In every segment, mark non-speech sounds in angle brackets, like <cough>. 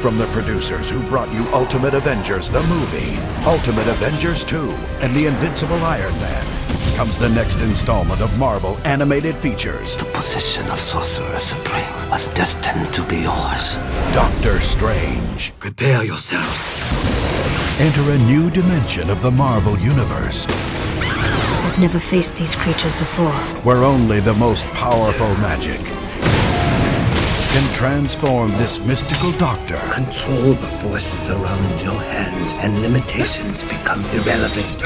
From the producers who brought you Ultimate Avengers, the movie, Ultimate Avengers 2, and The Invincible Iron Man, comes the next installment of Marvel Animated Features. The position of Sorcerer Supreme was destined to be yours. Doctor Strange. Prepare yourselves. Enter a new dimension of the Marvel Universe I've never faced these creatures before. where only the most powerful magic can transform this mystical doctor Control the forces around your hands, and limitations become irrelevant.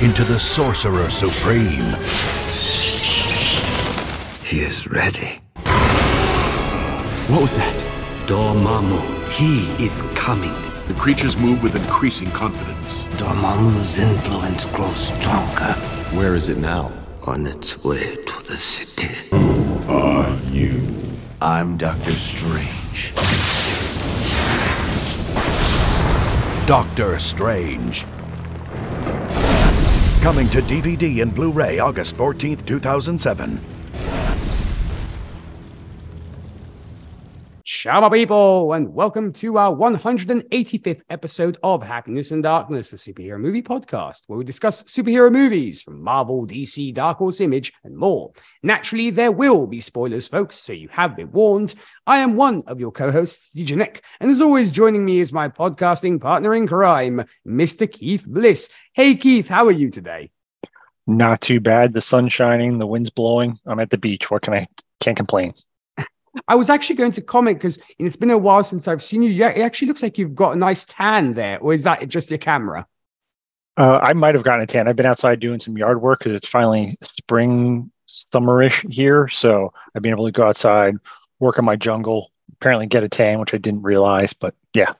into the Sorcerer Supreme. He is ready. What was that? Dormammu, he is coming. The creatures move with increasing confidence. Dormammu's influence grows stronger Where is it now? on its way to the city. I'm Doctor Strange. Doctor Strange. Coming to DVD and Blu ray August 14th, 2007. Shabba people, and welcome to our 185th episode of Happiness in Darkness, the superhero movie podcast, where we discuss superhero movies from Marvel, DC, Dark Horse Image, and more. Naturally, there will be spoilers, folks, so you have been warned. I am one of your co-hosts, DJ Nik, and as always, joining me is my podcasting partner in crime, Mr. Keith Bliss. Hey, Keith, how are you today? Not too bad. The sun's shining, the wind's blowing. I'm at the beach. What can I? Can't complain. I was actually going to comment because it's been a while since I've seen you. Yeah, it actually looks like you've got a nice tan there, or is that just your camera? Uh, I might have gotten a tan. I've been outside doing some yard work because it's finally spring, summerish here. So I've been able to go outside, work on my jungle, apparently get a tan, which I didn't realize. But yeah,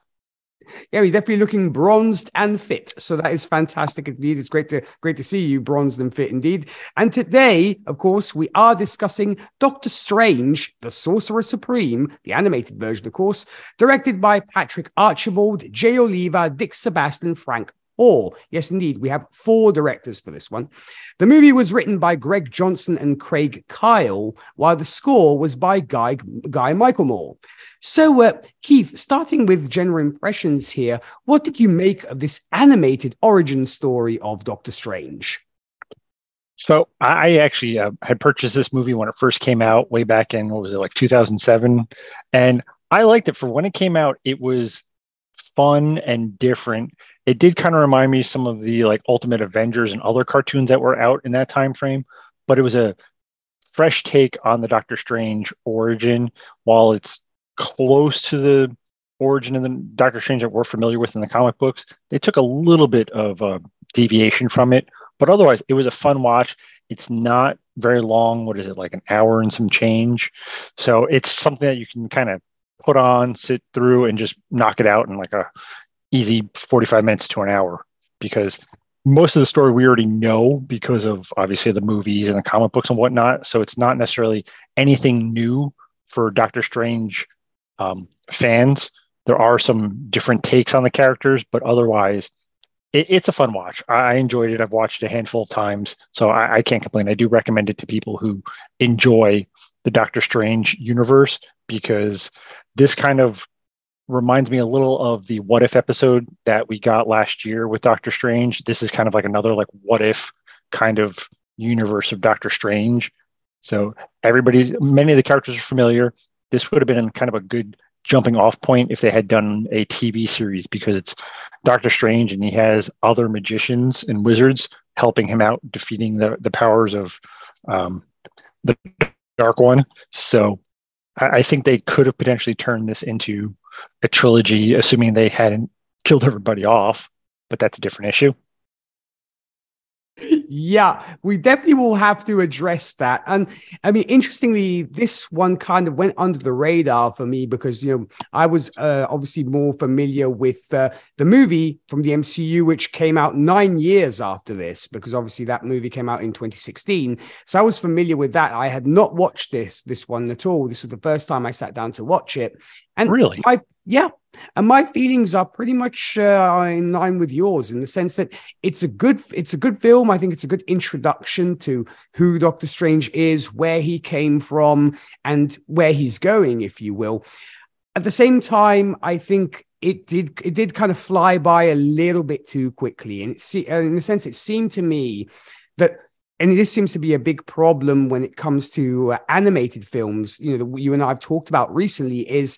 Yeah, you're definitely looking bronzed and fit. So that is fantastic indeed. It's great to great to see you bronzed and fit indeed. And today, of course, we are discussing Doctor Strange, the Sorcerer Supreme, the animated version, of course, directed by Patrick Archibald, Jay Oliva, Dick Sebastian, Frank Paur. Yes, indeed, we have four directors for this one. The movie was written by Greg Johnson and Craig Kyle, while the score was by Guy Guy Michelmore. So, uh, Keith, starting with general impressions here, what did you make of this animated origin story of Doctor Strange? So I actually uh, had purchased this movie when it first came out, way back in what was it like 2007, and I liked it for when it came out. It was fun and different. It did kind of remind me of some of the like Ultimate Avengers and other cartoons that were out in that time frame, but it was a fresh take on the Doctor Strange origin. While it's close to the origin of the Doctor Strange that we're familiar with in the comic books, they took a little bit of a deviation from it but otherwise it was a fun watch it's not very long what is it like an hour and some change so it's something that you can kind of put on sit through and just knock it out in like a easy 45 minutes to an hour because most of the story we already know because of obviously the movies and the comic books and whatnot so it's not necessarily anything new for doctor strange um, fans there are some different takes on the characters but otherwise it, it's a fun watch. I enjoyed it. I've watched it a handful of times, so I, I can't complain. I do recommend it to people who enjoy the Doctor Strange universe because this kind of reminds me a little of the what if episode that we got last year with Doctor Strange. This is kind of like another like what if kind of universe of Doctor Strange. So everybody, many of the characters are familiar. This would have been kind of a good jumping off point if they had done a TV series because it's Doctor Strange and he has other magicians and wizards helping him out defeating the the powers of um, the Dark One. So I, think they could have potentially turned this into a trilogy, assuming they hadn't killed everybody off. But that's a different issue. Yeah, we definitely will have to address that. And I mean, interestingly, this one kind of went under the radar for me because, you know, I was uh, obviously more familiar with uh, the movie from the MCU, which came out nine years after this, because obviously that movie came out in 2016. So I was familiar with that. I had not watched this, this one at all. This was the first time I sat down to watch it. And really, my yeah, and my feelings are pretty much uh, in line with yours in the sense that it's a good it's a good film. I think it's a good introduction to who Doctor Strange is, where he came from, and where he's going, if you will. At the same time, I think it did it did kind of fly by a little bit too quickly, and it, in a sense, it seemed to me that and this seems to be a big problem when it comes to uh, animated films you know that you and i have talked about recently is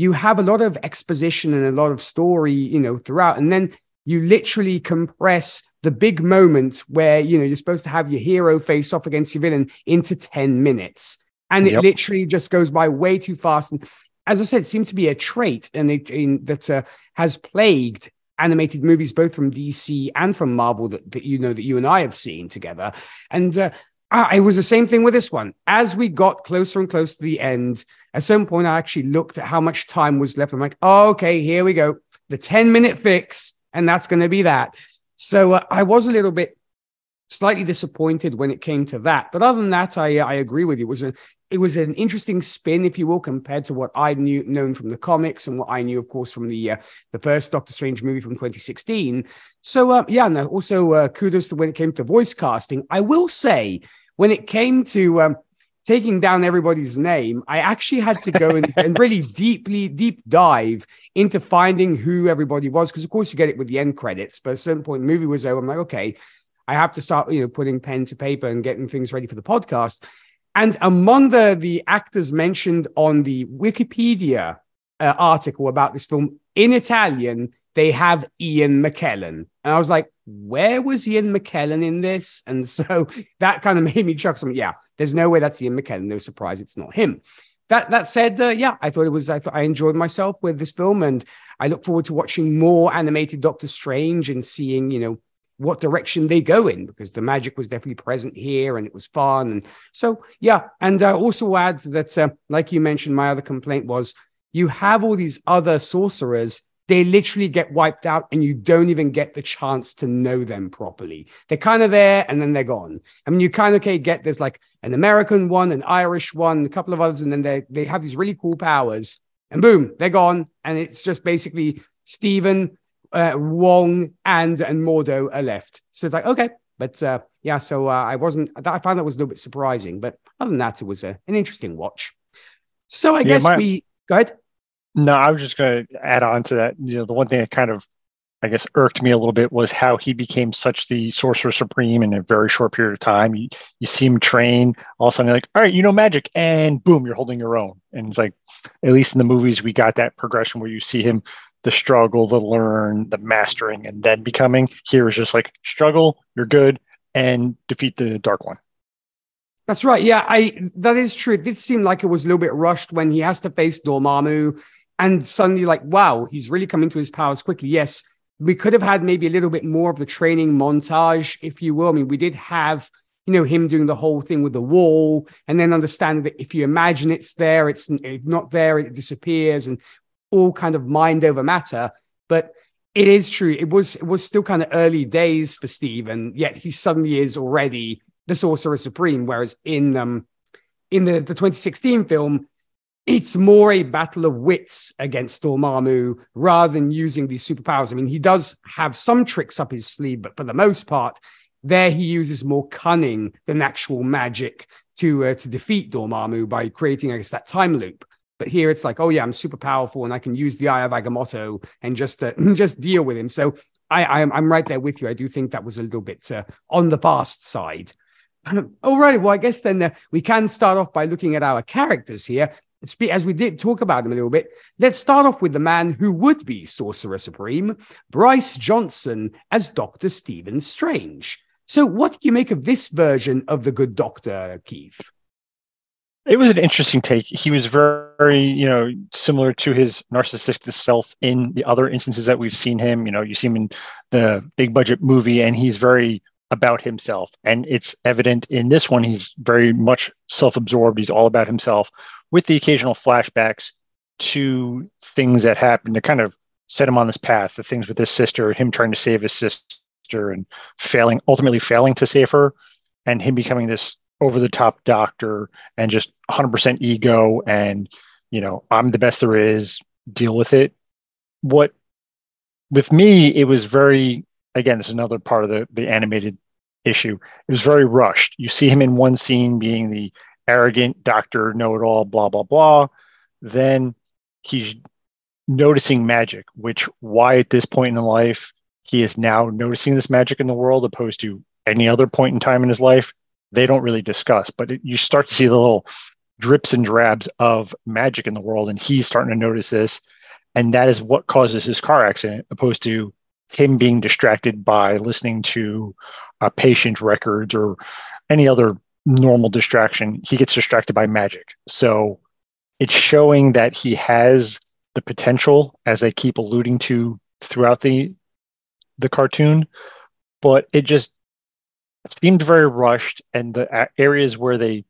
you have a lot of exposition and a lot of story, you know, throughout. And then you literally compress the big moment where, you know, you're supposed to have your hero face off against your villain into 10 minutes. And it yep. literally just goes by way too fast. And as I said, it seems to be a trait and it, in, that uh, has plagued animated movies, both from DC and from Marvel, that, that you know that you and I have seen together. And uh, it was the same thing with this one. As we got closer and closer to the end, at some point, I actually looked at how much time was left. I'm like, oh, okay, here we go. The 10 minute fix, and that's going to be that. So uh, I was a little bit slightly disappointed when it came to that. But other than that, I, I agree with you. It was a it was an interesting spin, if you will, compared to what I knew known from the comics and what I knew, of course, from the uh, the first Doctor Strange movie from 2016. So uh, yeah, and also uh, kudos to when it came to voice casting. I will say when it came to um, taking down everybody's name, I actually had to go and, <laughs> and really deeply, deep dive into finding who everybody was. Because of course you get it with the end credits, but at a certain point, the movie was over. I'm like, okay, I have to start, you know, putting pen to paper and getting things ready for the podcast. And among the the actors mentioned on the Wikipedia uh, article about this film in Italian, they have Ian McKellen. And I was like, where was Ian McKellen in this? <laughs> And so that kind of <laughs> made me chuckle. Yeah, there's no way that's Ian McKellen. No surprise, it's not him. That that said, uh, yeah, I thought it was. I thought I enjoyed myself with this film, and I look forward to watching more animated Doctor Strange and seeing, you know, what direction they go in because the magic was definitely present here and it was fun. And so, yeah, and uh, also add that, uh, like you mentioned, my other complaint was you have all these other sorcerers they literally get wiped out and you don't even get the chance to know them properly. They're kind of there and then they're gone. I mean, you kind of okay, get there's like an American one, an Irish one, a couple of others, and then they they have these really cool powers, and boom, they're gone. And it's just basically Stephen, uh, Wong, and and Mordo are left. So it's like, okay. But uh, yeah, so uh, I wasn't, I found that was a little bit surprising. But other than that, it was a, an interesting watch. So I yeah, guess my- we, go ahead. No, I was just going to add on to that. You know, the one thing that kind of, I guess, irked me a little bit was how he became such the sorcerer supreme in a very short period of time. You, you see him train, all of a sudden, you're like, all right, you know magic, and boom, you're holding your own. And it's like, at least in the movies, we got that progression where you see him the struggle, the learn, the mastering, and then becoming. Here is just like struggle, you're good, and defeat the dark one. That's right. Yeah, I that is true. It did seem like it was a little bit rushed when he has to face Dormammu and suddenly like wow he's really coming to his powers quickly. Yes we could have had maybe a little bit more of the training montage if you will. I mean we did have you know him doing the whole thing with the wall and then understanding that if you imagine it's there it's not there it disappears and all kind of mind over matter. But it is true. It was it was still kind of early days for steve and yet he suddenly is already the sorcerer supreme. Whereas in um in the, the 2016 film it's more a battle of wits against Dormammu rather than using these superpowers. I mean, he does have some tricks up his sleeve, but for the most part, there he uses more cunning than actual magic to uh, to defeat Dormammu by creating, I guess, that time loop. But here it's like, oh yeah, I'm super powerful and I can use the Eye of Agamotto and just uh, <laughs> just deal with him. So I, I'm I'm right there with you. I do think that was a little bit uh, on the fast side. <clears throat> All right. Well, I guess then uh, we can start off by looking at our characters here as we did talk about him a little bit, let's start off with the man who would be Sorcerer Supreme, Bryce Johnson as Dr. Stephen Strange. So, what do you make of this version of the good doctor, Keith? It was an interesting take. He was very, you know, similar to his narcissistic self in the other instances that we've seen him. You know, you see him in the big budget movie, and he's very about himself. And it's evident in this one, he's very much self absorbed. He's all about himself with the occasional flashbacks to things that happened to kind of set him on this path the things with his sister, him trying to save his sister and failing, ultimately failing to save her, and him becoming this over the top doctor and just 100% ego and, you know, I'm the best there is, deal with it. What with me, it was very again, this is another part of the the animated issue. It was very rushed. You see him in one scene being the arrogant doctor, know it all, blah blah blah. Then he's noticing magic, which why at this point in life he is now noticing this magic in the world, opposed to any other point in time in his life. They don't really discuss, but it, you start to see the little drips and drabs of magic in the world, and he's starting to notice this, and that is what causes his car accident, opposed to him being distracted by listening to a patient records or any other normal distraction. He gets distracted by magic. So it's showing that he has the potential, as they keep alluding to throughout the the cartoon, but it just seemed very rushed. And the areas where they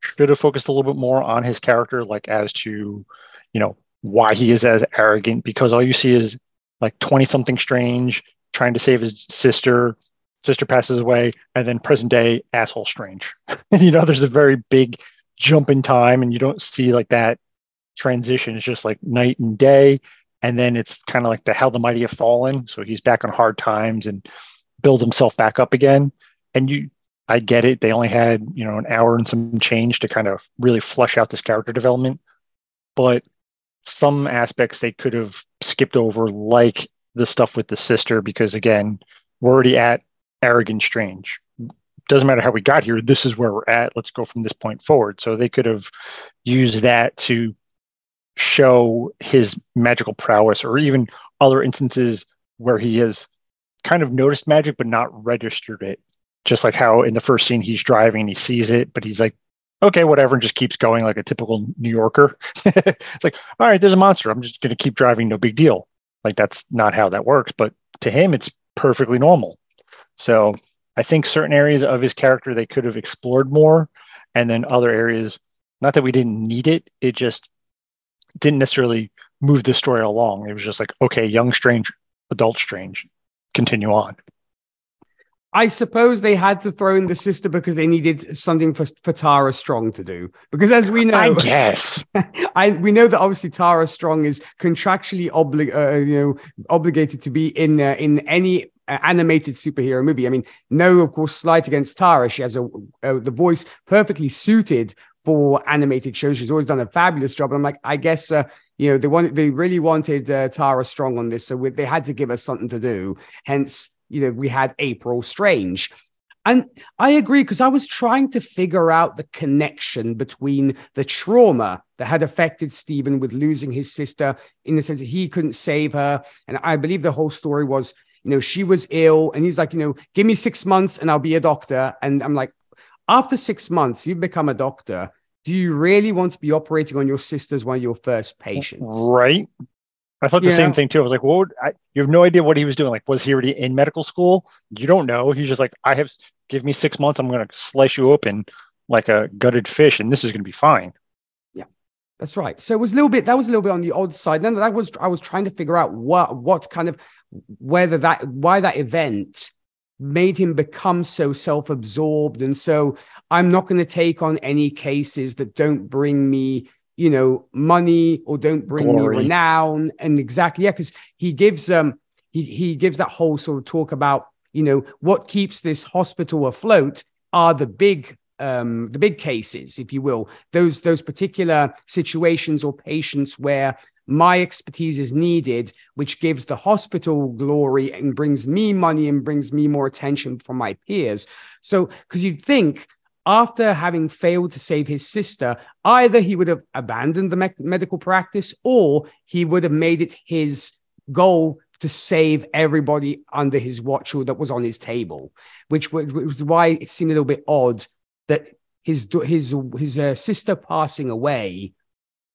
should have focused a little bit more on his character, like as to, you know, why he is as arrogant, because all you see is like 20 something strange trying to save his sister. Sister passes away and then present day asshole strange. <laughs> You know there's a very big jump in time and you don't see like that transition. It's just like night and day and then it's kind of like the how the mighty have fallen. So he's back on hard times and build himself back up again. And you i get it they only had you know an hour and some change to kind of really flush out this character development. But some aspects they could have skipped over, like the stuff with the sister, because again, we're already at arrogant strange. Doesn't matter how we got here, this is where we're at. Let's go from this point forward. So they could have used that to show his magical prowess, or even other instances where he has kind of noticed magic but not registered it. Just like how in the first scene he's driving, and he sees it, but he's like, okay, whatever, and just keeps going like a typical New Yorker. <laughs> it's like, all right, there's a monster. I'm just going to keep driving. No big deal. Like that's not how that works. But to him, it's perfectly normal. So I think certain areas of his character they could have explored more, and then other areas, not that we didn't need it, it just didn't necessarily move the story along. It was just like, okay, young strange, adult strange, continue on. I suppose they had to throw in the sister because they needed something for, for Tara Strong to do. Because as we know, I guess, <laughs> I we know that obviously Tara Strong is contractually obli- uh, you know obligated to be in uh, in any uh, animated superhero movie. I mean, no, of course, slight against Tara. She has a, a the voice perfectly suited for animated shows. She's always done a fabulous job. And I'm like, I guess uh, you know they wanted they really wanted uh, Tara Strong on this, so we, they had to give us something to do. Hence you know, we had April Strange. And I agree because I was trying to figure out the connection between the trauma that had affected Stephen with losing his sister in the sense that he couldn't save her. And I believe the whole story was, you know, she was ill and he's like, you know, give me six months and I'll be a doctor. And I'm like, after six months, you've become a doctor. Do you really want to be operating on your sister as one of your first patients? Right. I thought the yeah. same thing too. I was like, "What? Well, I, you have no idea what he was doing. Like, was he already in medical school? You don't know. He's just like, I have. Give me six months. I'm going to slice you open like a gutted fish, and this is going to be fine." Yeah, that's right. So it was a little bit. That was a little bit on the odd side. Then that was. I was trying to figure out what what kind of whether that why that event made him become so self-absorbed and so i'm not going to take on any cases that don't bring me you know, money or don't bring Glory. me renown. And exactly, yeah, because he gives um he he gives that whole sort of talk about, you know, what keeps this hospital afloat are the big um, the big cases, if you will, those those particular situations or patients where my expertise is needed, which gives the hospital glory and brings me money and brings me more attention from my peers. So, because you'd think after having failed to save his sister, either he would have abandoned the me- medical practice or he would have made it his goal to save everybody under his watch or that was on his table, which was, why it seemed a little bit odd that his his his uh, sister passing away,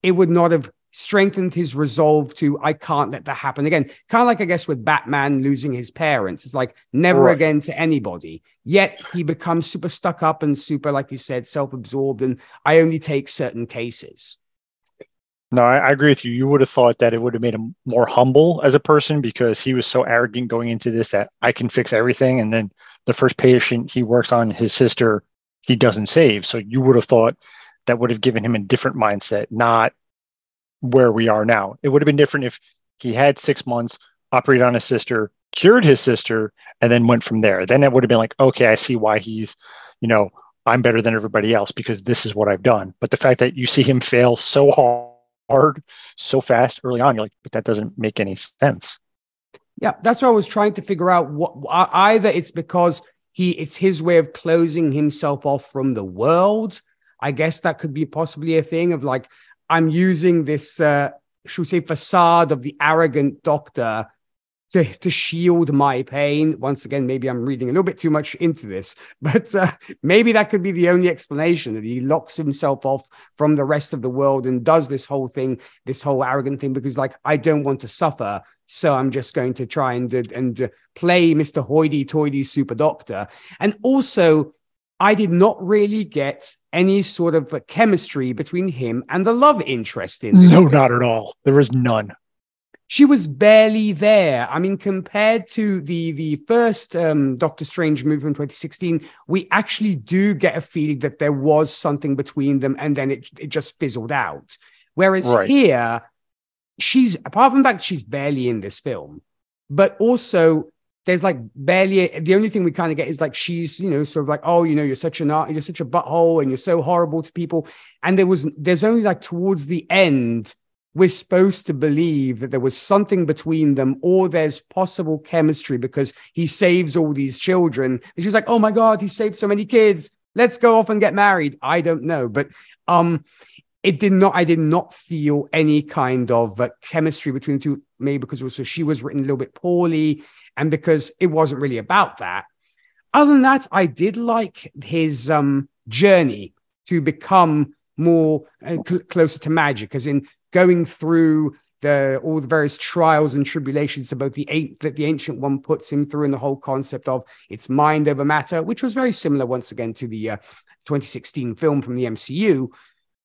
it would not have strengthened his resolve to I can't let that happen again. Kind of like I guess with Batman losing his parents. It's like never right. again to anybody. Yet he becomes super stuck up and super, like you said, self-absorbed, and I only take certain cases. No, I, I, agree with you. You would have thought that it would have made him more humble as a person because he was so arrogant going into this that I can fix everything. And then the first patient he works on, his sister, he doesn't save. So you would have thought that would have given him a different mindset, not where we are now. It would have been different if he had six months, operated on his sister, cured his sister, and then went from there. Then it would have been like, okay, I see why he's, you know, I'm better than everybody else because this is what I've done. But the fact that you see him fail so hard so fast early on. You're like, but that doesn't make any sense. Yeah, that's what I was trying to figure out. What either it's because he it's his way of closing himself off from the world. I guess that could be possibly a thing of like I'm using this uh should we say facade of the arrogant doctor to, to shield my pain. Once again, maybe I'm reading a little bit too much into this, <laughs> but uh, maybe that could be the only explanation that he locks himself off from the rest of the world and does this whole thing, this whole arrogant thing, because like I don't want to suffer. So I'm just going to try and, and uh, play Mr. Hoity Toity Super Doctor. And also, I did not really get any sort of chemistry between him and the love interest in this. No, film. not at all. There was none she was barely there. I mean, compared to the the first um, Doctor Strange movie from 2016, we actually do get a feeling that there was something between them, and then it it just fizzled out. Whereas right. here, she's apart from the fact she's barely in this film, but also there's like barely the only thing we kind of get is like she's you know sort of like oh you know you're such an you're such a butthole and you're so horrible to people, and there was there's only like towards the end we're supposed to believe that there was something between them or there's possible chemistry because he saves all these children. And she was like, oh my God, he saved so many kids. Let's go off and get married. I don't know. But um, it did not, I did not feel any kind of uh, chemistry between the two, maybe because also she was written a little bit poorly and because it wasn't really about that. Other than that, I did like his um, journey to become more uh, cl- closer to magic, as in going through the all the various trials and tribulations about the eight that the ancient one puts him through, and the whole concept of it's mind over matter, which was very similar once again to the uh, 2016 film from the MCU.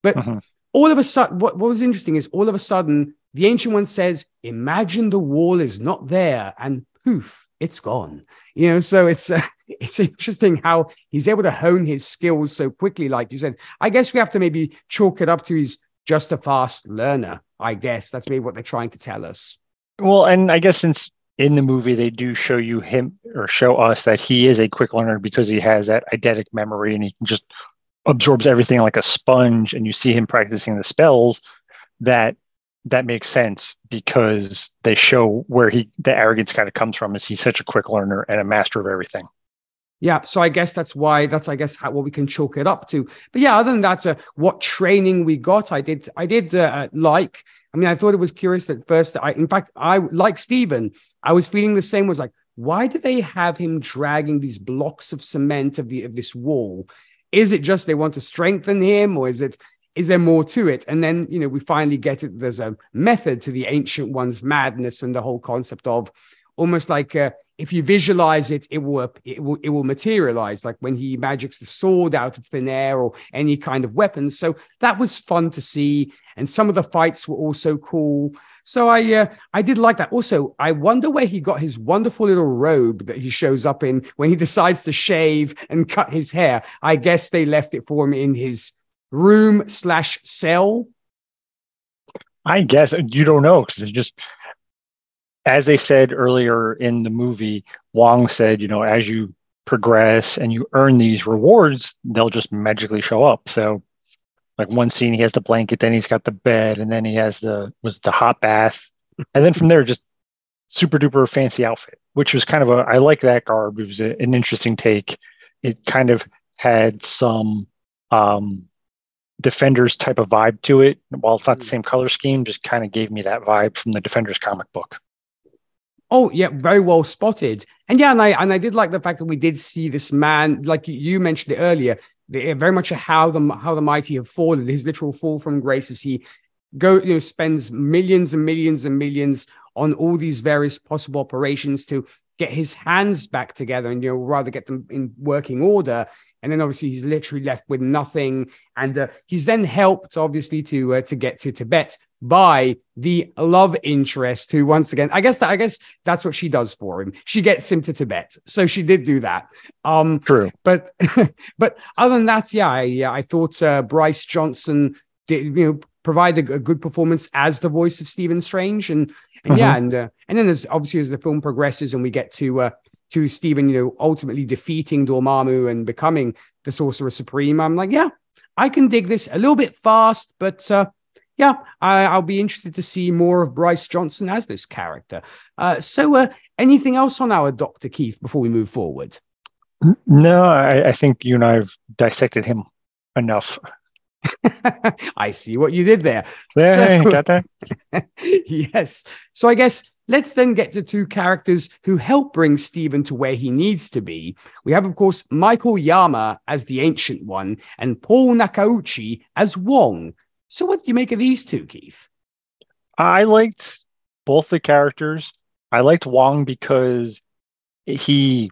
But mm-hmm. all of a sudden, what, what was interesting is all of a sudden the ancient one says, "Imagine the wall is not there," and poof, it's gone. You know, so it's uh, <laughs> it's interesting how he's able to hone his skills so quickly. Like you said, I guess we have to maybe chalk it up to he's just a fast learner. I guess that's maybe what they're trying to tell us. Well, and I guess since in the movie they do show you him or show us that he is a quick learner because he has that eidetic memory and he just absorbs everything like a sponge and you see him practicing the spells that that makes sense because they show where he the arrogance kind of comes from is he's such a quick learner and a master of everything yeah, so I guess that's why that's I guess how, what we can chalk it up to. But yeah, other than that, uh, what training we got, I did I did uh, uh, like. I mean, I thought it was curious at first. I in fact I like Stephen. I was feeling the same. Was like, why do they have him dragging these blocks of cement of the of this wall? Is it just they want to strengthen him, or is it is there more to it? And then you know we finally get it. There's a method to the ancient one's madness and the whole concept of almost like. Uh, if you visualize it, it will it will it will materialize like when he magics the sword out of thin air or any kind of weapons. So that was fun to see, and some of the fights were also cool. So I uh, I did like that. Also, I wonder where he got his wonderful little robe that he shows up in when he <laughs> decides to shave and cut his hair. I guess they left it for him in his room slash cell. I guess you don't know because it's just as they said earlier in the movie, Wong said, you know, as you progress and you earn these rewards, they'll just magically show up. So, like one scene, he has the blanket, then he's got the bed, and then he has the was the hot bath, and then from there, just super duper fancy outfit, which was kind of a I like that garb. It was a, an interesting take. It kind of had some um defenders type of vibe to it while it's not the mm. same color scheme just kind of gave me that vibe from the defenders comic book Oh yeah, very well spotted. And yeah, and I and I did like the fact that we did see this man, like you mentioned it earlier, very much how the how the mighty have fallen, his literal fall from grace as he go, you know, spends millions and millions and millions on all these various possible operations to get his hands back together and you know rather get them in working order and then obviously he's literally left with nothing. And uh, he's then helped obviously to uh, to get to tibet by the love interest who once again i guess that i guess that's what she does for him. She gets him to tibet. So she did do that. Um True. but <laughs> but other than that yeah i, yeah, I thought uh, bryce johnson did you know provide a, a good performance as the voice of stephen strange. And and yeah and uh, and then as obviously as the film progresses and we get to uh to Stephen, you know, ultimately defeating Dormammu and becoming the Sorcerer Supreme. I'm like, yeah, I can dig this a little bit fast, but uh, yeah, I, will be interested to see more of Bryce Johnson as this character. Uh, so, uh, anything else on our Doctor Keith before we move forward? No, I, I think you and I have dissected him enough. <laughs> I see what you did there. Yeah, so, got that. <laughs> yes. So I guess let's then get to two characters who help bring Stephen to where he needs to be. We have, of course, Michael Yama as the Ancient One and Paul Nakauchi as Wong. So what do you make of these two, Keith? I liked both the characters. I liked Wong because he,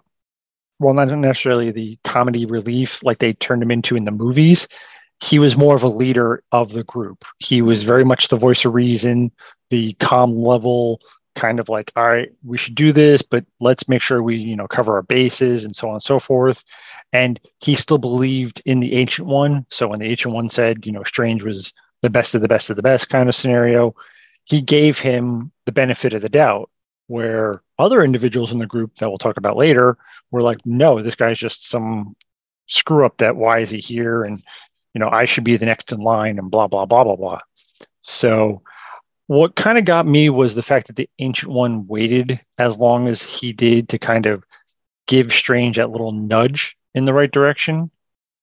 well, not necessarily the comedy relief like they turned him into in the movies, he was more of a leader of the group. He was very much the voice of reason, the calm level, kind of like, all right, we should do this, but let's make sure we, you know, cover our bases and so on and so forth. And he still believed in the ancient one. So when the ancient one said, you know, Strange was the best of the best of the best kind of scenario, he gave him the benefit of the doubt. Where other individuals in the group that we'll talk about later were like, no, this guy's just some screw up that why is he here? And you know, I should be the next in line and blah, blah, blah, blah, blah. So what kind of got me was the fact that the ancient one waited as long as he did to kind of give Strange that little nudge in the right direction.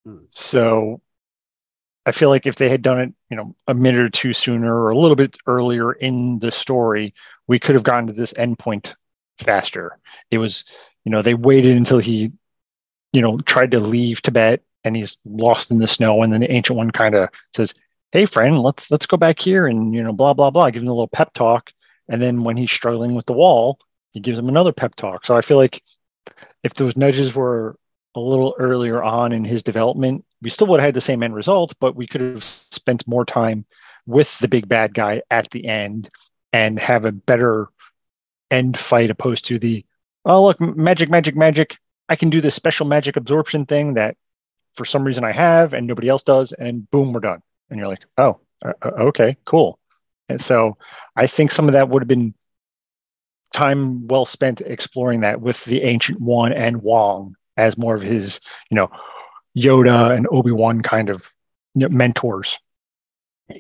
Mm. So I feel like if they had done it, you know, a minute or two sooner or a little bit earlier in the story, we could have gotten to this endpoint faster. It was, you know, they waited until he, you know, tried to leave Tibet and he's lost in the snow. And then the ancient one kind of says, Hey friend, let's let's go back here and you know, blah, blah, blah, give him a little pep talk. And then when he's struggling with the wall, he gives him another pep talk. So I feel like if those nudges were a little earlier on in his development, we still would have had the same end result, but we could have spent more time with the big bad guy at the end and have a better end fight opposed to the oh look magic magic magic i can do this special magic absorption thing that for some reason I have and nobody else does, and boom, we're done. And you're like, oh, uh, uh, okay, cool. And so I think some of that would have been time well spent exploring that with the Ancient One and Wong as more of his, you know, Yoda and Obi Wan kind of mentors.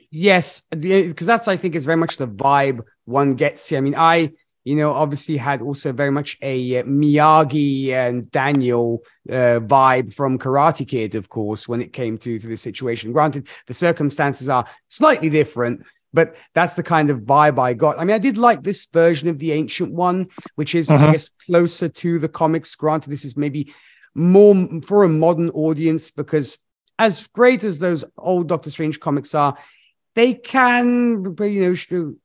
Yes, because that's I think is very much the vibe one gets. Here. I mean, I you know, obviously had also very much a uh, Miyagi and Daniel uh, vibe from Karate Kid, of course, when it came to, to the situation. Granted, the circumstances are slightly different, but that's the kind of vibe I got. I mean, I did like this version of the Ancient One, which is, uh-huh. I guess, closer to the comics. Granted, this is maybe more for a modern audience because as great as those old Doctor Strange comics are, they can, you know,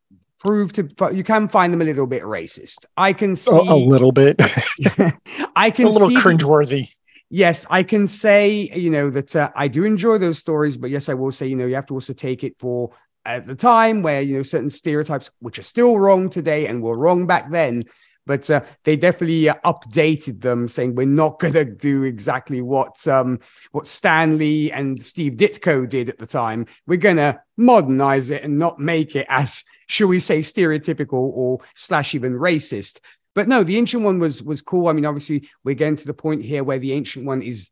prove to you can find them a little bit racist. I can see a, a little bit. <laughs> I can a little see, cringeworthy. Yes, I can say you know that uh, I do enjoy those stories, but yes, I will say you know you have to also take it for at the time where you know certain stereotypes which are still wrong today and were wrong back then but uh, they definitely uh, updated them saying we're not <laughs> going to do exactly what um, what Stan Lee and Steve Ditko did at the time. We're going to modernize it and not make it as <laughs> shall we say, stereotypical or slash even racist. But no, the ancient one was was cool. I mean, obviously, we're getting to the point here where the ancient one is,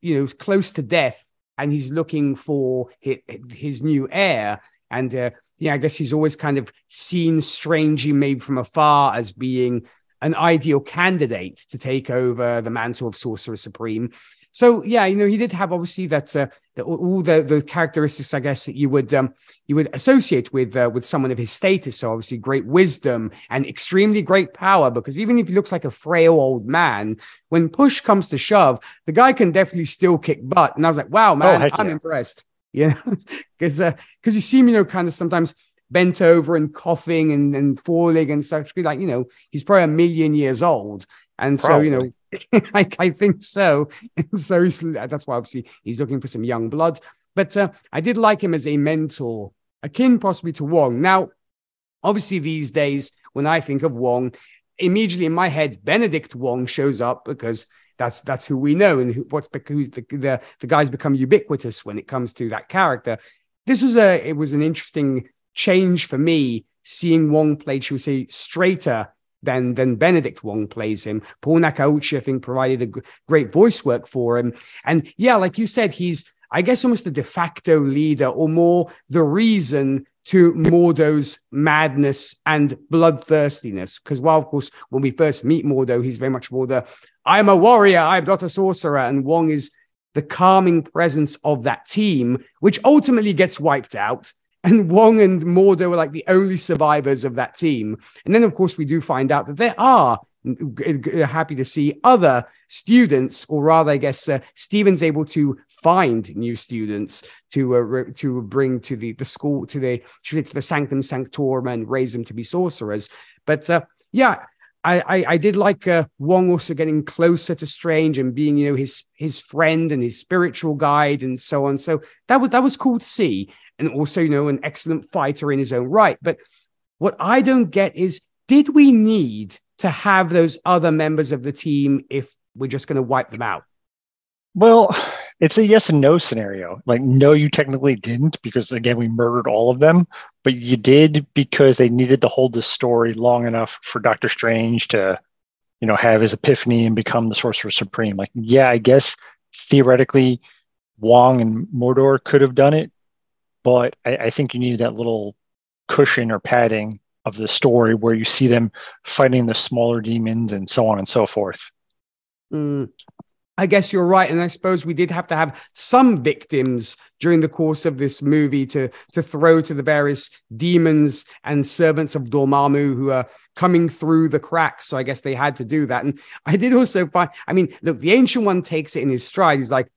you know, close to death, and he's looking for his, his new heir. And uh, yeah, I guess he's always kind of seen strangely, maybe from afar, as being an ideal candidate to take over the mantle of Sorcerer Supreme. So yeah, you know, he did have obviously that, uh, the, all the the characteristics, I guess, that you would um, you would associate with uh, with someone of his status. So obviously, great wisdom and extremely great power. Because even if he looks like a frail old man, when push comes to shove, the guy can definitely still kick butt. And I was like, wow, man, oh, I'm yeah. impressed. Yeah, <laughs> because because you see him, you know, kind of sometimes bent over and coughing and, and falling and such. Like, you know, he's probably a million years old. And Probably. so, you know, <laughs> I, I think so. And so that's why obviously he's looking for some young blood. But uh, I did like him as a mentor, akin possibly to Wong. Now, obviously, these days, when I think of Wong, immediately in my head, Benedict Wong shows up because that's that's who we know and who, what's because the, the the guy's become ubiquitous when it comes to that character. This was a it was an interesting change for me seeing Wong played, should we say, straighter than than Benedict Wong plays him. Paul Nakauchi, I think, provided a g- great voice work for him. And yeah, like you said, he's I guess almost the de facto leader, or more the reason to Mordo's madness and bloodthirstiness. Because while, of course, when we first meet Mordo, he's very much more the I'm a warrior, I'm not a sorcerer, and Wong is the calming presence of that team, which ultimately gets wiped out. And Wong and Mordo were like the only survivors of that team. And then, of course, we do find out that there are happy to see other students, or rather, I guess uh, Stephen's able to find new students to uh, re- to bring to the the school to the to the Sanctum Sanctorum and raise them to be sorcerers. But uh, yeah, I, I, I did like uh, Wong also getting closer to Strange and being, you know, his his friend and his spiritual guide and so on. So that was that was cool to see, and also, you know, an excellent fighter in his own right. But what I don't get is, did we need to have those other members of the team if we're just going to wipe them out? Well, it's a yes and no scenario. Like, no, you technically didn't because, again, we murdered all of them, but you did because they needed to hold the story long enough for Doctor Strange to, you know, have his epiphany and become the Sorcerer Supreme. Like, yeah, I guess theoretically, Wong and Mordo could have done it, but I, I think you needed that little cushion or padding of the story where you see them fighting the smaller demons and so on and so forth. Mm, I guess you're right, and I suppose we did have to have some victims during the course of this movie to to throw to the various demons and servants of Dormammu who are coming through the cracks. So I guess they had to do that. And I did also find, I mean, look, the ancient one takes it in his stride. He's like,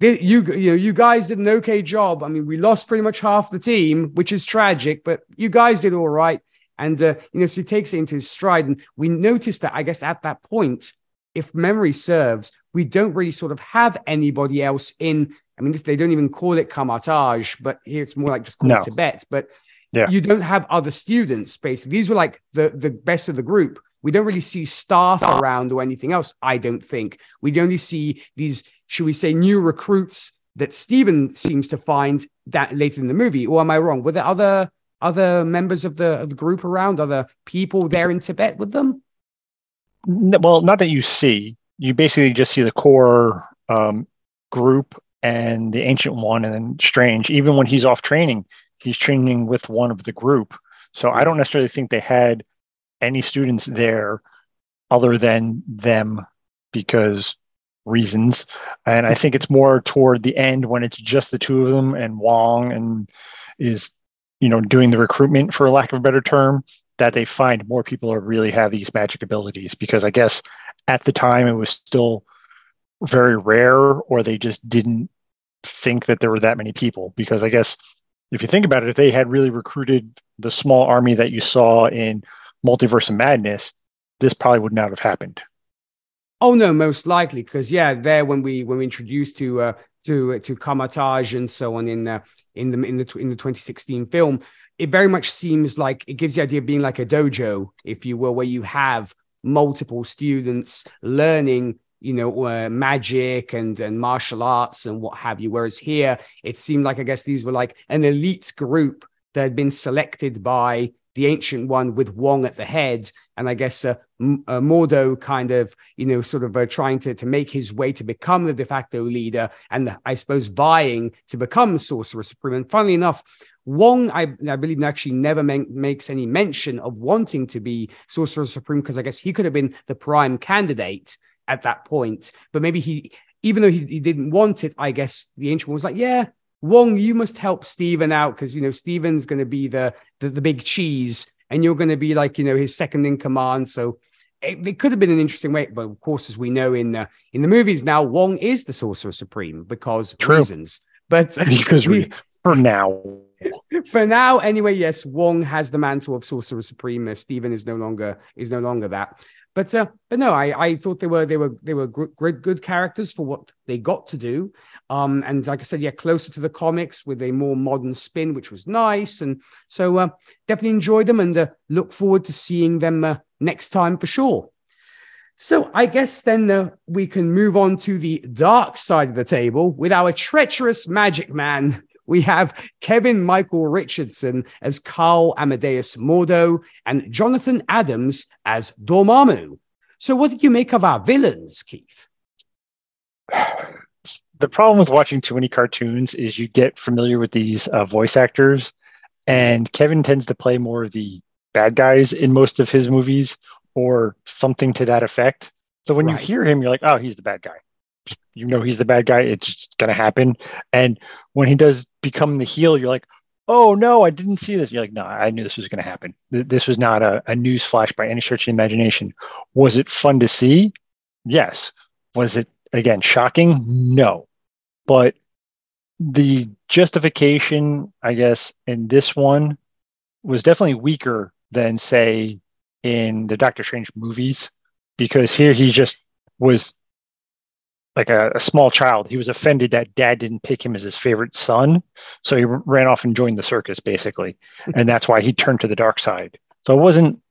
you you know you guys did an okay job. I mean, we lost pretty much half the team, which is tragic, but you guys did all right. And uh, you know, so he takes it into his stride, and we noticed that I guess at that point, if memory serves, we don't really sort of have anybody else in. I mean, they don't even call it Kamar-Taj, but here it's more like just called No. Tibet. But Yeah. you don't have other students. Basically, these were like the the best of the group. We don't really see staff around or anything else. I don't think we only see these, should we say, new recruits that Stephen seems to find that later in the movie. Or am I wrong? Were there other other members of the of the group around? Other people there in Tibet with them? Well not that you see you basically just see the core um, group and the ancient one and then strange. Even when he's off training he's training with one of the group. So i don't necessarily think they had any students there other than them because reasons. And i think it's more toward the end when it's just the two of them and wong and is you know doing the recruitment for lack of a better term that they find more people who really have these magic abilities. Because I guess at the time it was still very rare or they just didn't think that there were that many people because I guess if you think about it if they had really recruited the small army that you saw in Multiverse of Madness this probably would not have happened. Oh no, most likely because yeah, there when we when we introduced to uh, to to Kamar-Taj and so on in the in the in the in the 2016 film, it very much seems like it gives the idea of being like a dojo, if you will, where you have multiple students learning, you know, uh, magic and and martial arts and what have you. Whereas here, it seemed like I guess these were like an elite group that had been selected by the ancient one with Wong at the head, and I guess uh, uh, Mordo kind of, you know, sort of uh, trying to to make his way to become the de facto leader, and I suppose vying to become Sorcerer Supreme. And funnily enough, Wong, I, I believe, actually never men- makes any mention of wanting to be Sorcerer Supreme because I guess he could have been the prime candidate at that point. But maybe he, even though he, he didn't want it, I guess the ancient one was like, yeah, Wong, you must help Stephen out because you know Stephen's going to be the, the the big cheese, and you're going to be like you know his second in command. So it, it could have been an interesting way, but of course, as we know in uh, in the movies now, Wong is the Sorcerer Supreme because True. reasons. But <laughs> because <laughs> we, for now, for now, anyway, yes, Wong has the mantle of Sorcerer Supreme. Stephen is no longer is no longer that. But uh, but no, I, I thought they were they were they were great good characters for what they got to do. Um, and like I said, yeah, closer to the comics with a more modern spin, which was nice. And so uh, definitely enjoyed them and uh, look forward to seeing them uh, next time for sure. So I guess then uh, we can move on to the dark side of the table with our treacherous magic man. We have Kevin Michael Richardson as Karl Amadeus Mordo and Jonathan Adams as Dormammu. So what did you make of our villains, Keith? <sighs> The problem with watching too many cartoons is you get familiar with these uh, voice actors, and Kevin tends to play more of the bad guys in most of his movies or something to that effect. So when right. you hear him, you're like, oh, he's the bad guy. You know he's the bad guy. It's going to happen. And when he does become the heel, you're like, oh no, I didn't see this. You're like, no, I knew this was going to happen. This was not a, a news flash by any stretch of the imagination. Was it fun to see? Yes. Was it again shocking? No. But the justification, I guess, in this one was definitely weaker than say in the Doctor Strange movies because here he just was like a, a, small child. He was offended that dad didn't pick him as his favorite son. So he ran off and joined the circus, basically. <laughs> and that's why he turned to the dark side. So it wasn't,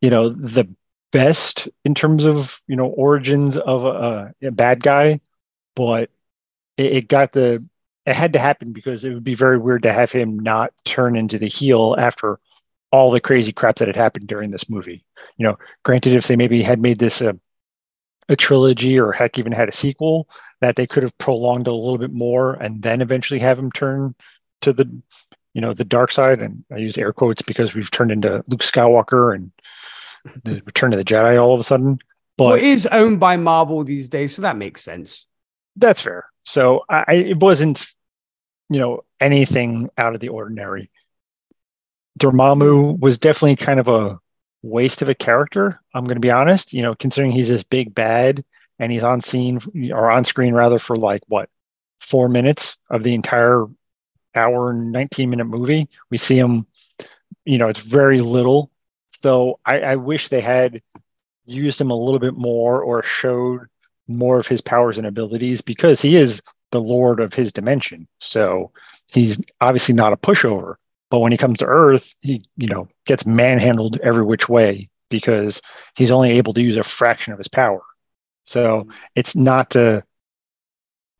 you know, the best in terms of, you know, origins of a, a bad guy, but it, it got the, it had to happen because it would be very weird to have him not turn into the heel after all the crazy crap that had happened during this movie. You know, granted, if they maybe had made this a a trilogy or heck even had a sequel that they could have prolonged a little bit more and then eventually have him turn to the you know the dark side. And i use air quotes because we've turned into luke skywalker and the <laughs> return of the jedi all of a sudden. But well, it is owned by marvel these days so that makes sense. That's fair. So i it wasn't you know anything out of the ordinary. Dormammu was definitely kind of a waste of a character. I'm going to be honest. You know, considering he's this big bad and he's on scene or on screen rather for like what four minutes of the entire hour and 19 minute movie. We see him. You know, it's very little. So I, I wish they had used him a little bit more or showed more of his powers and abilities because he is the lord of his dimension. So he's obviously not a pushover. But when he comes to Earth, he, you know, gets manhandled every which way because he's only able to use a fraction of his power. So mm-hmm. it's not to,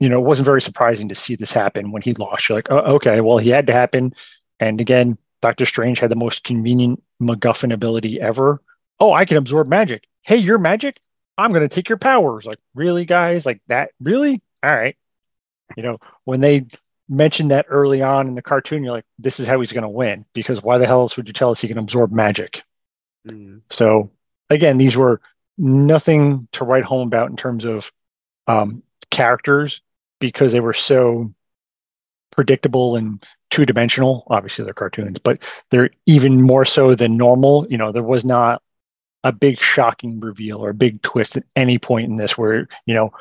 you know, it wasn't very surprising to see this happen when he lost. You're like, oh, okay, well, he had to happen. And again, Doctor Strange had the most convenient MacGuffin ability ever. Oh, I can absorb magic. Hey, you're magic. I'm going to take your powers. Like, really, guys? Like that? Really? All right. You know, when they mentioned that early on in the cartoon, you're like, this is how he's going to win because why the hell else would you tell us he can absorb magic? Mm. So again, these were nothing to write home about in terms of um, characters because they were so predictable and two dimensional. Obviously, they're cartoons, but they're even more so than normal. You know, there was not a big shocking reveal or a big twist at any point in this where, you know,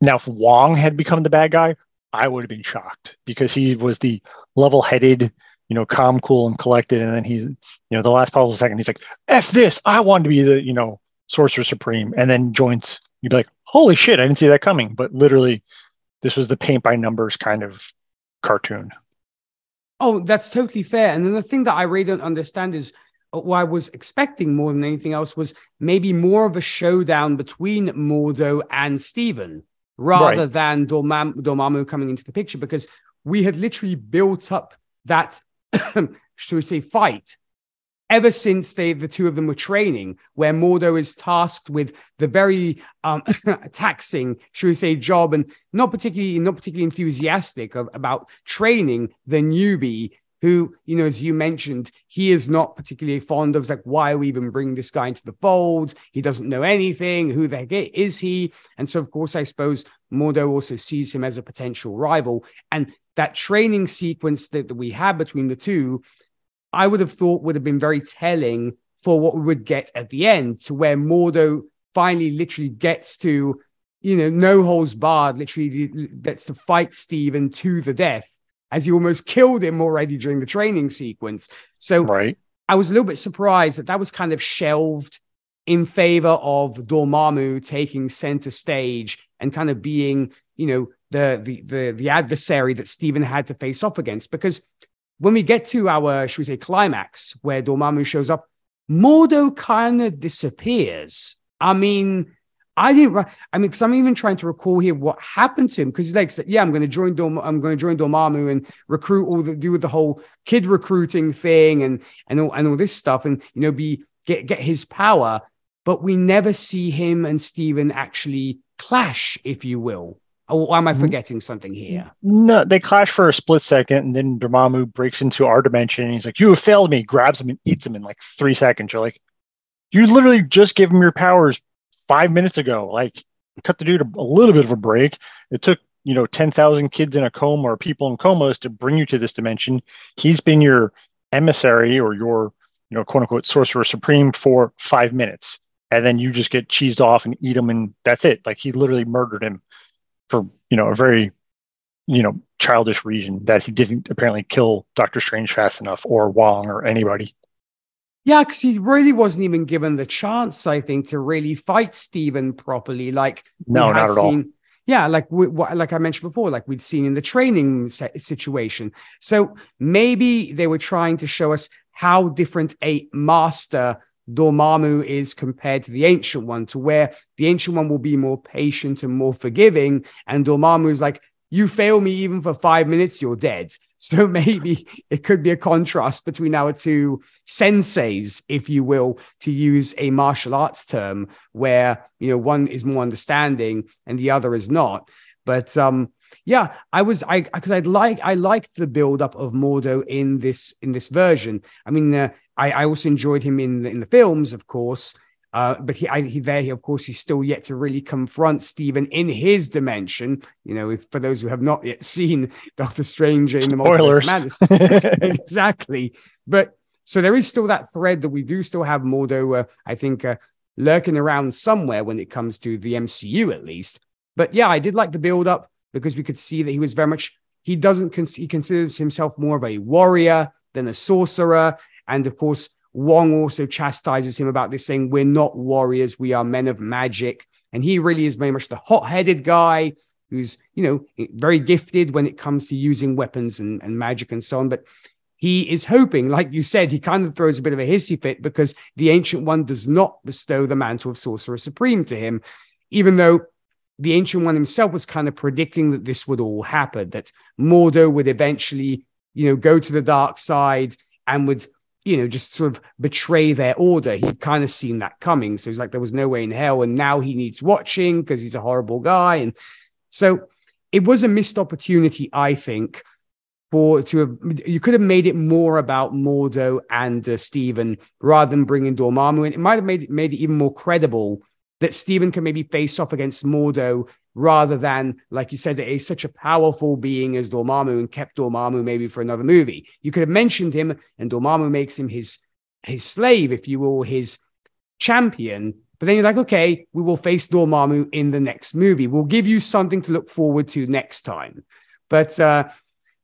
now if Wong had become the bad guy, I would have been shocked because he was the level headed, you know, calm, cool, and collected. And then he's, you know, the last possible second, he's like, F this, I want to be the, you know, Sorcerer Supreme. And then joins, you'd be like, holy shit, I didn't see that coming. But literally, this was the paint by numbers kind of cartoon. Oh, that's totally fair. And then the thing that I really don't understand is uh, what I was expecting more than anything else was maybe more of a showdown between Mordo and Stephen rather right. than Dormam- Dormammu coming into the picture because we had literally built up that, <coughs> should we say, fight ever since they the two of them were training, where Mordo is tasked with the very um, <coughs> taxing, should we say, job, and not particularly not particularly enthusiastic of, about training the newbie who, you know, as you mentioned, he is not particularly fond of. like, why are we even bring this guy into the fold? He doesn't know anything. Who the heck is he? And so, of course, I suppose Mordo also sees him as a potential rival. And that training sequence that, that we had between the two, I would have thought would have been very telling for what we would get at the end, to where Mordo finally literally gets to you know, no holes barred, literally gets to fight Stephen to the death as he almost killed him already during the training sequence. So Right. I was a little bit surprised that that was kind of shelved in favor of Dormammu taking center stage and kind of being, you know, the the the the adversary that Stephen had to face off against. Because when we get to our, should we say, climax where Dormammu shows up, Mordo kind of disappears. I mean, I didn't. I mean, because I'm even trying to recall here what happened to him. Because he's like, said, yeah, I'm going to join Dorm. I'm going to join Dormammu and recruit all the do with the whole kid recruiting thing and and all and all this stuff, and you know, be get get his power. But we never see him and Stephen actually clash, if you will. Or am I mm-hmm. forgetting something here? No, they clash for a split second, and then Dormammu breaks into our dimension. And he's like, "You have failed me!" Grabs him and eats him in like three seconds. You're like, "You literally just gave him your powers five minutes ago." Like, cut the dude a, a little bit of a break. It took you know ten thousand kids in a coma or people in comas to bring you to this dimension. He's been your emissary or your you know quote unquote sorcerer supreme for five minutes, and then you just get cheesed off and eat him, and that's it. Like he literally murdered him for you know a very you know childish reason that he didn't apparently kill Doctor Strange fast enough or Wong or anybody. Yeah, because he really wasn't even given the chance, I think, to really fight Stephen properly. Like No, not at all. Yeah, like we, what, like I mentioned before, like we'd seen in the training situation. So maybe they were trying to show us how different a master Dormammu is compared to the ancient one, to where the ancient one will be more patient and more forgiving, and Dormammu is like, "You fail me even for five minutes, you're dead." <laughs> So maybe it could be a contrast between our two senseis, if you will, to use a martial arts term, where you know one is more understanding and the other is not. But um, yeah, I was I because I'd like I liked the build up of Mordo in this in this version. I mean, uh, I I also enjoyed him in in the films, of course. Uh, but he, I, he there, he, of course, he's still yet to really confront Stephen in his dimension. You know, if, for those who have not yet seen <laughs> Doctor Strange in the Multiverse Spoilers. Madness, <laughs> exactly. But so there is still that thread that we do still have Mordo, uh, I think, uh, lurking around somewhere when it comes to the MCU at least. But yeah, I did like the build up because we could see that he was very much he doesn't cons- he considers himself more of a warrior than a sorcerer, and of course. Wong also chastises him about this, saying, We're not warriors, we are men of magic. And he really is very much the hot headed guy who's, you know, very gifted when it comes to using weapons and, and magic and so on. But he is hoping, like you said, he kind of throws a bit of a hissy fit because the Ancient One does not bestow the mantle of Sorcerer Supreme to him, even though the Ancient One himself was kind of predicting that this would all happen, that Mordo would eventually, you know, go to the dark side and would, you know, just sort of betray their order. He'd kind of seen that coming. So he's like, there was no way in hell. And now he needs watching because he's a horrible guy. And so it was a missed opportunity, I think, for to have you could have made it more about Mordo and uh, Stephen rather than bringing Dormammu in. It might have made it made it even more credible that Stephen can maybe face off against Mordo rather than, like you said, that he's such a powerful being as Dormammu and kept Dormammu maybe for another movie. You could have mentioned him, and Dormammu makes him his his slave, if you will, his champion. But then you're like, okay, we will face Dormammu in the next movie. We'll give you something to look forward to next time. But uh,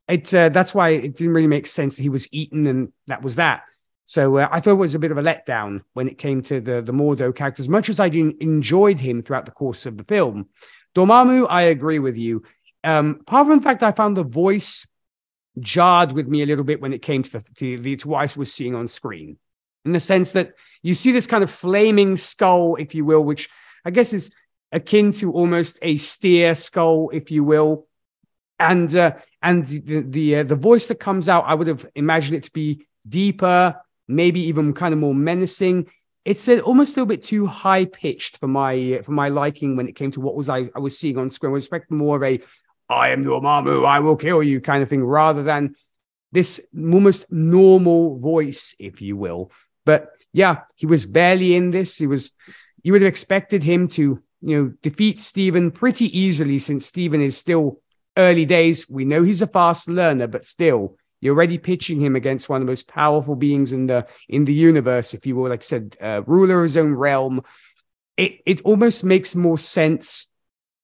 it uh, that's why it didn't really make sense that he was eaten and that was that. So uh, I thought it was a bit of a letdown when it came to the the Mordo character. As much as I enjoyed him throughout the course of the film, Dormammu, I agree with you. Um, apart from the fact I found the voice jarred with me a little bit when it came to the to, the, to what I was seeing on screen, in the sense that you see this kind of flaming skull, if you will, which I guess is akin to almost a steer skull, if you will, and uh, and the the uh, the voice that comes out, I would have imagined it to be deeper, maybe even kind of more menacing. It's a, almost a little bit too high pitched for my for my liking when it came to what was I, I was seeing on screen. I was expecting more of a "I am Dormammu, I will kill you" kind of thing, rather than this almost normal voice, if you will. But yeah, he was barely in this. He was. You would have expected him to, you know, defeat Stephen pretty easily, since Stephen is still early days. We know he's a fast learner, but still, you're already pitching him against one of the most powerful beings in the in the universe, if you will. Like I said, uh, ruler of his own realm. It it almost makes more sense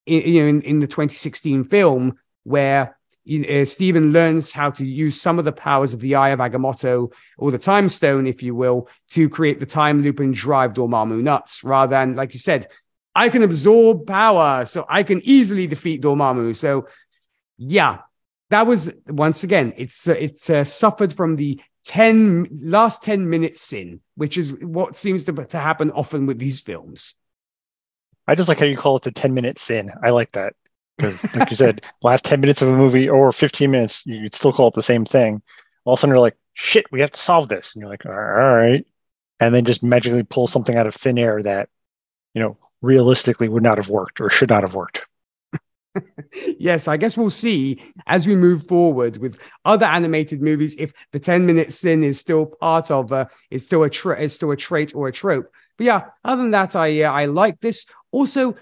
in, you know in, in the 2016 film where uh, Stephen learns how to use some of the powers of the Eye of Agamotto, or the Time Stone, if you will, to create the time loop and drive Dormammu nuts, rather than, like you said, I can absorb power, so I can easily defeat Dormammu. So, yeah, that was once again, it's uh, it's uh, suffered from the 10 last 10 minutes sin, which is what seems to, to happen often with these films. I just like how you call it the 10 minute sin. I like that because, like you said, <laughs> last 10 minutes of a movie or 15 minutes, you'd still call it the same thing. All of a sudden, you're like, shit, we have to solve this. And you're like, all right. And then just magically pull something out of thin air that, you know, realistically would not have worked or should not have worked. Yes, I guess we'll see as we move forward with other animated movies if the 10 minute sin is still part of uh, is still a tra- is still a trait or a trope. But yeah, other than that, I uh, I like this. Also,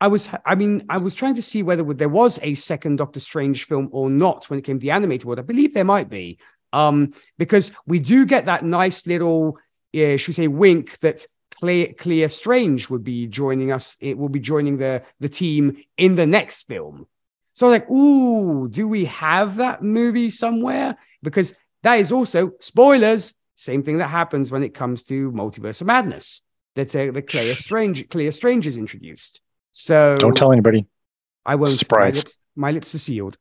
I was I mean I was trying to see whether there was a second Doctor Strange film or not when it came to the animated world. I believe there might be, um, because we do get that nice little, uh, should we say, wink that Clea, Clea Strange would be joining us. It will be joining the the team in the next film. So like, ooh, do we have that movie somewhere? Because that is also spoilers. Same thing that happens when it comes to Multiverse of Madness. That's a, uh, the Clea <sighs> Strange. Clea Strange is introduced. So don't tell anybody. I won't. Surprise. My lips, my lips are sealed.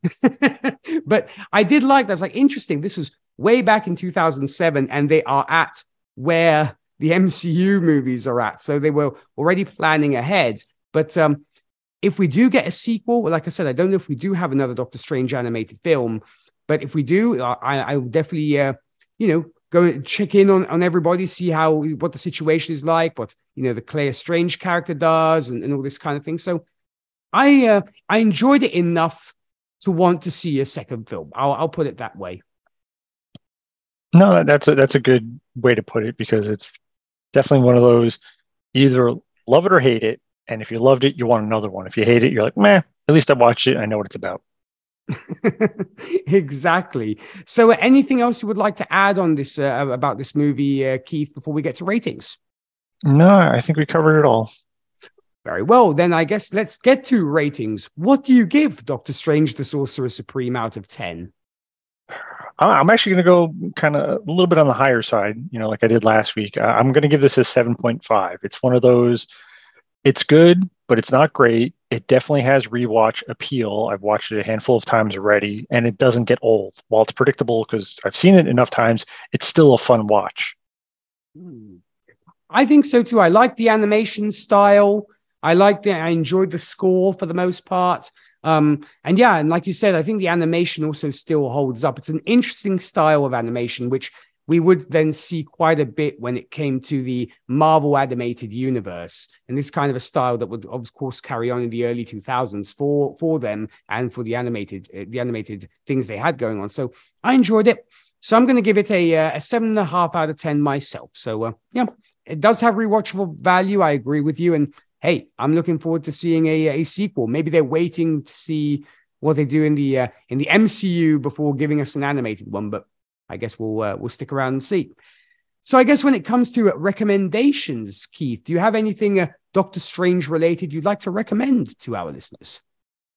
<laughs> but I did like that. It's like interesting. This was way back in 2007, and they are at where the <laughs> MCU movies are at. So they were already planning ahead. But um, if we do get a sequel, like I said, I don't know if we do have another Doctor Strange animated film, but if we do, I, I will definitely, uh, you know, go check in on, on everybody, see how what the situation is like, what you know the Clea Strange character does, and, and all this kind of thing. So I uh, I enjoyed it enough to want to see a second film. I'll, I'll put it that way. No, that's a, that's a good way to put it because it's definitely one of those either love it or hate it. And if you loved it, you want another one. If you hate it, you're like, meh, at least I watched it. I know what it's about. <laughs> exactly. So, uh, anything else you would like to add on this uh, about this movie, uh, Keith, before we get to ratings? No, I think we covered it all. Very well. Then I guess let's get to ratings. What do you give Doctor Strange the Sorcerer Supreme out of 10? I'm actually going to go kind of a little bit on the higher side, you know, like I did last week. I'm going to give this a 7.5. It's one of those, it's good, but it's not great. It definitely has rewatch appeal. I've watched it a handful of times already, and it doesn't get old. While it's predictable because I've seen it enough times, it's still a fun watch. I think so too. I like the animation style. I like the, I enjoyed the score for the most part. Um, and yeah, and like you said, I think the animation also still holds up. It's an interesting style of animation, which we would then see quite a bit when it came to the Marvel animated universe. And this kind of a style that would, of course, carry on in the early 2000s for, for them and for the animated, uh, the animated things they had going on. So I enjoyed it. So I'm going to give it a, uh, a seven and a half out of 10 myself. So uh, yeah, it does have rewatchable value. I agree with you. And hey, I'm looking forward to seeing a, a sequel. Maybe they're waiting to see what they do in the uh, in the MCU before giving us an animated one. But I guess we'll uh, we'll stick around and see. So I guess when it comes to recommendations, Keith, do you have anything uh, Doctor Strange related you'd like to recommend to our listeners?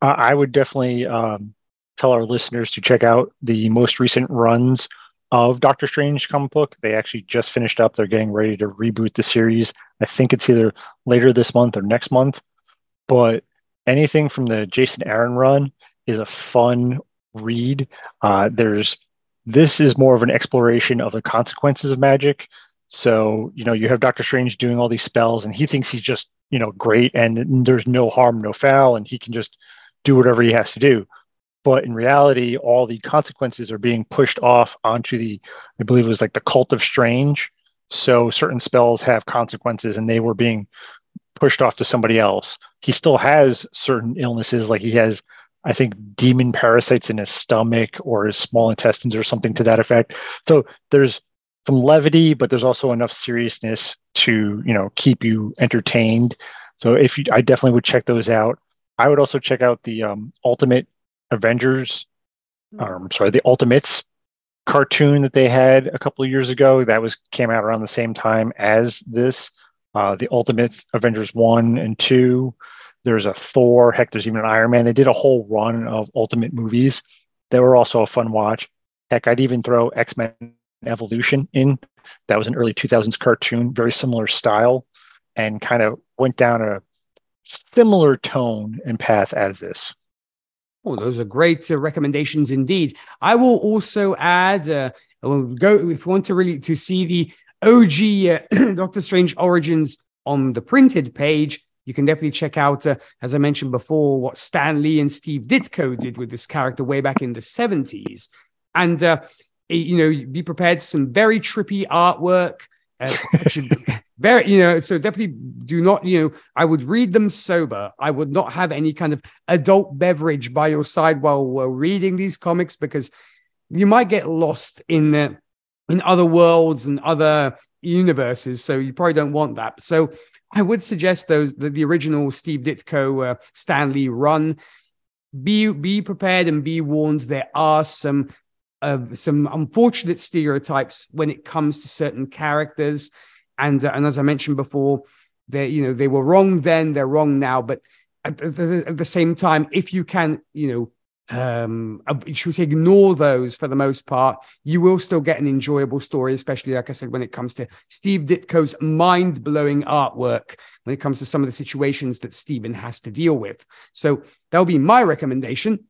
I would definitely um, tell our listeners to check out the most recent runs of Doctor Strange comic book. They actually just finished up. They're getting ready to reboot the series. I think it's either later this month or next month. But anything from the Jason Aaron run is a fun read. Uh, there's this is more of an exploration of the consequences of magic. So you know you have Doctor Strange doing all these spells, and he thinks he's just you know great, and there's no harm, no foul, and he can just do whatever he has to do but in reality all the consequences are being pushed off onto the i believe it was like the cult of strange. So certain spells have consequences and they were being pushed off to somebody else. He still has certain illnesses like he has i think demon parasites in his stomach or his small intestines or something to that effect. So there's some levity but there's also enough seriousness to you know keep you entertained. So if you i definitely would check those out. I would also check out the um, ultimate Avengers, um, sorry, the Ultimates cartoon that they had a couple of years ago. That was came out around the same time as this. Uh, the Ultimate Avengers one and two. There's a Thor. Heck, there's even an Iron Man. They did a whole run of Ultimate movies. They were also a fun watch. Heck, I'd even throw X Men Evolution in. That was an early 2000s cartoon, very similar style, and kind of went down a similar tone and path as this. Oh, those are great uh, recommendations indeed. I will also add, uh, we'll go if you want to really to see the OG uh, <clears throat> Doctor Strange Origins on the printed page. You can definitely check out, uh, as I mentioned before, what Stan Lee and Steve Ditko did with this character way back in the 70s. And, uh, you know, be prepared for some very trippy artwork. Uh, very, you know, so definitely do not, you know, I would read them sober. I would not have any kind of adult beverage by your side while we're reading these comics because you might get lost in the in other worlds and other universes. So you probably don't want that. So I would suggest those the, the original Steve Ditko uh, Stan Lee run. Be be prepared and be warned. There are some of uh, some unfortunate stereotypes when it comes to certain characters, and uh, and as I mentioned before, they you know they were wrong then, they're wrong now. But at the, at the same time, if you can you know um should we say ignore those for the most part you will still get an enjoyable story especially like i said when it comes to steve ditko's mind-blowing artwork when it comes to some of the situations that stephen has to deal with. So that'll be my recommendation.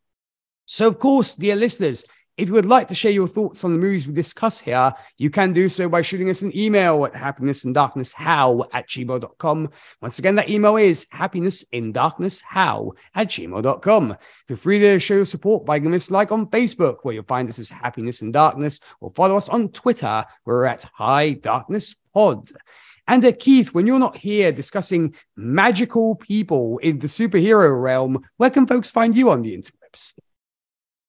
So of course dear listeners if you would like to share your thoughts on the movies we discuss here, you can do so by shooting us an email at happinessindarknesshow at gmail.com. Once again, that email is happinessindarknesshow at gmail.com. Feel free to show your support by giving us a like on Facebook, where you'll find us as Happiness in Darkness, or follow us on Twitter, where we're at High Darkness Pod. And uh, Keith, when you're not here discussing magical people in the superhero realm, where can folks find you on the interwebs?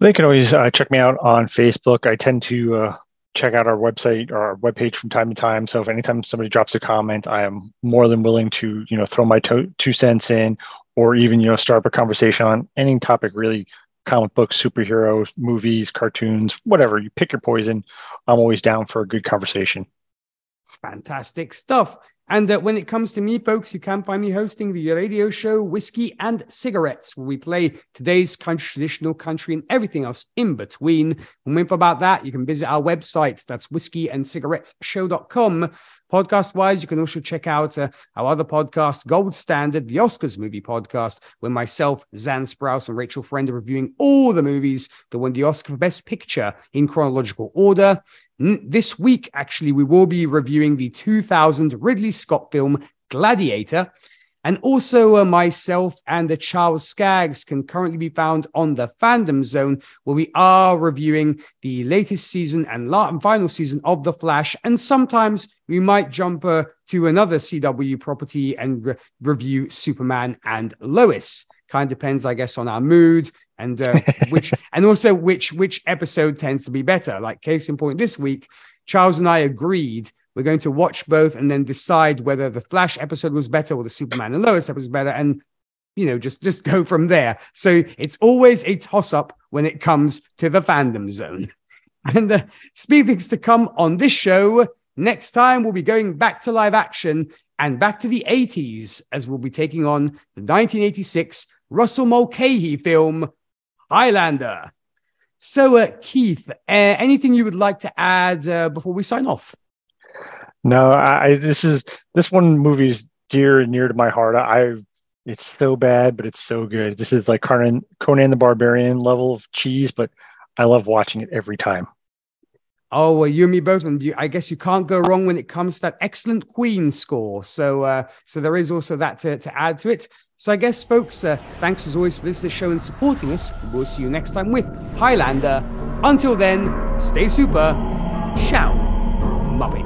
They can always uh, check me out on Facebook. I tend to uh, check out our website or our webpage from time to time. So if anytime somebody drops a comment, I am more than willing to, you know, throw my to- two cents in or even, you know, start up a conversation on any topic really comic books, superheroes, movies, cartoons, whatever. You pick your poison. I'm always down for a good conversation. Fantastic stuff. And uh, when it comes to me, folks, you can find me hosting the radio show Whiskey and Cigarettes, where we play today's country, traditional country and everything else in between. And info about that, you can visit our website. That's whiskeyandcigarettesshow.com. Podcast wise, you can also check out uh, our other podcast, Gold Standard, the Oscars movie podcast, where myself, Zan Sprouse, and Rachel Friend are reviewing all the movies that won the Oscar for Best Picture in chronological order. This week, actually, we will be reviewing the 2000 Ridley Scott film Gladiator. And also, uh, myself and the Charles Skaggs can currently be found on the Fandom Zone, where we are reviewing the latest season and, la- final season of The Flash. And sometimes we might jump uh, to another CW property and re- review Superman and Lois. Kind of depends, I guess, on our mood and uh, <laughs> which and also which which episode tends to be better. Like case in point, this week, Charles and I agreed we're going to watch both and then decide whether the Flash episode was better or the Superman and Lois episode was better, and you know just just go from there. So it's always a toss up when it comes to the fandom zone. <laughs> And the uh, speaking to come on this show. Next time, we'll be going back to live action and back to the 80s as we'll be taking on the 1986 Russell Mulcahy film Highlander. So, uh, Keith, uh, anything you would like to add uh, before we sign off? No, I this is this one movie is dear and near to my heart. I it's so bad, but it's so good. This is like Conan Conan the Barbarian level of cheese, but I love watching it every time. Oh, well, you and me both, and you, I guess you can't go wrong when it comes to that excellent Queen score. So, uh, so there is also that to, to add to it. So I guess, folks, uh, thanks as always for listening to the show and supporting us. We'll see you next time with Highlander. Until then, stay super. Ciao, Muppet.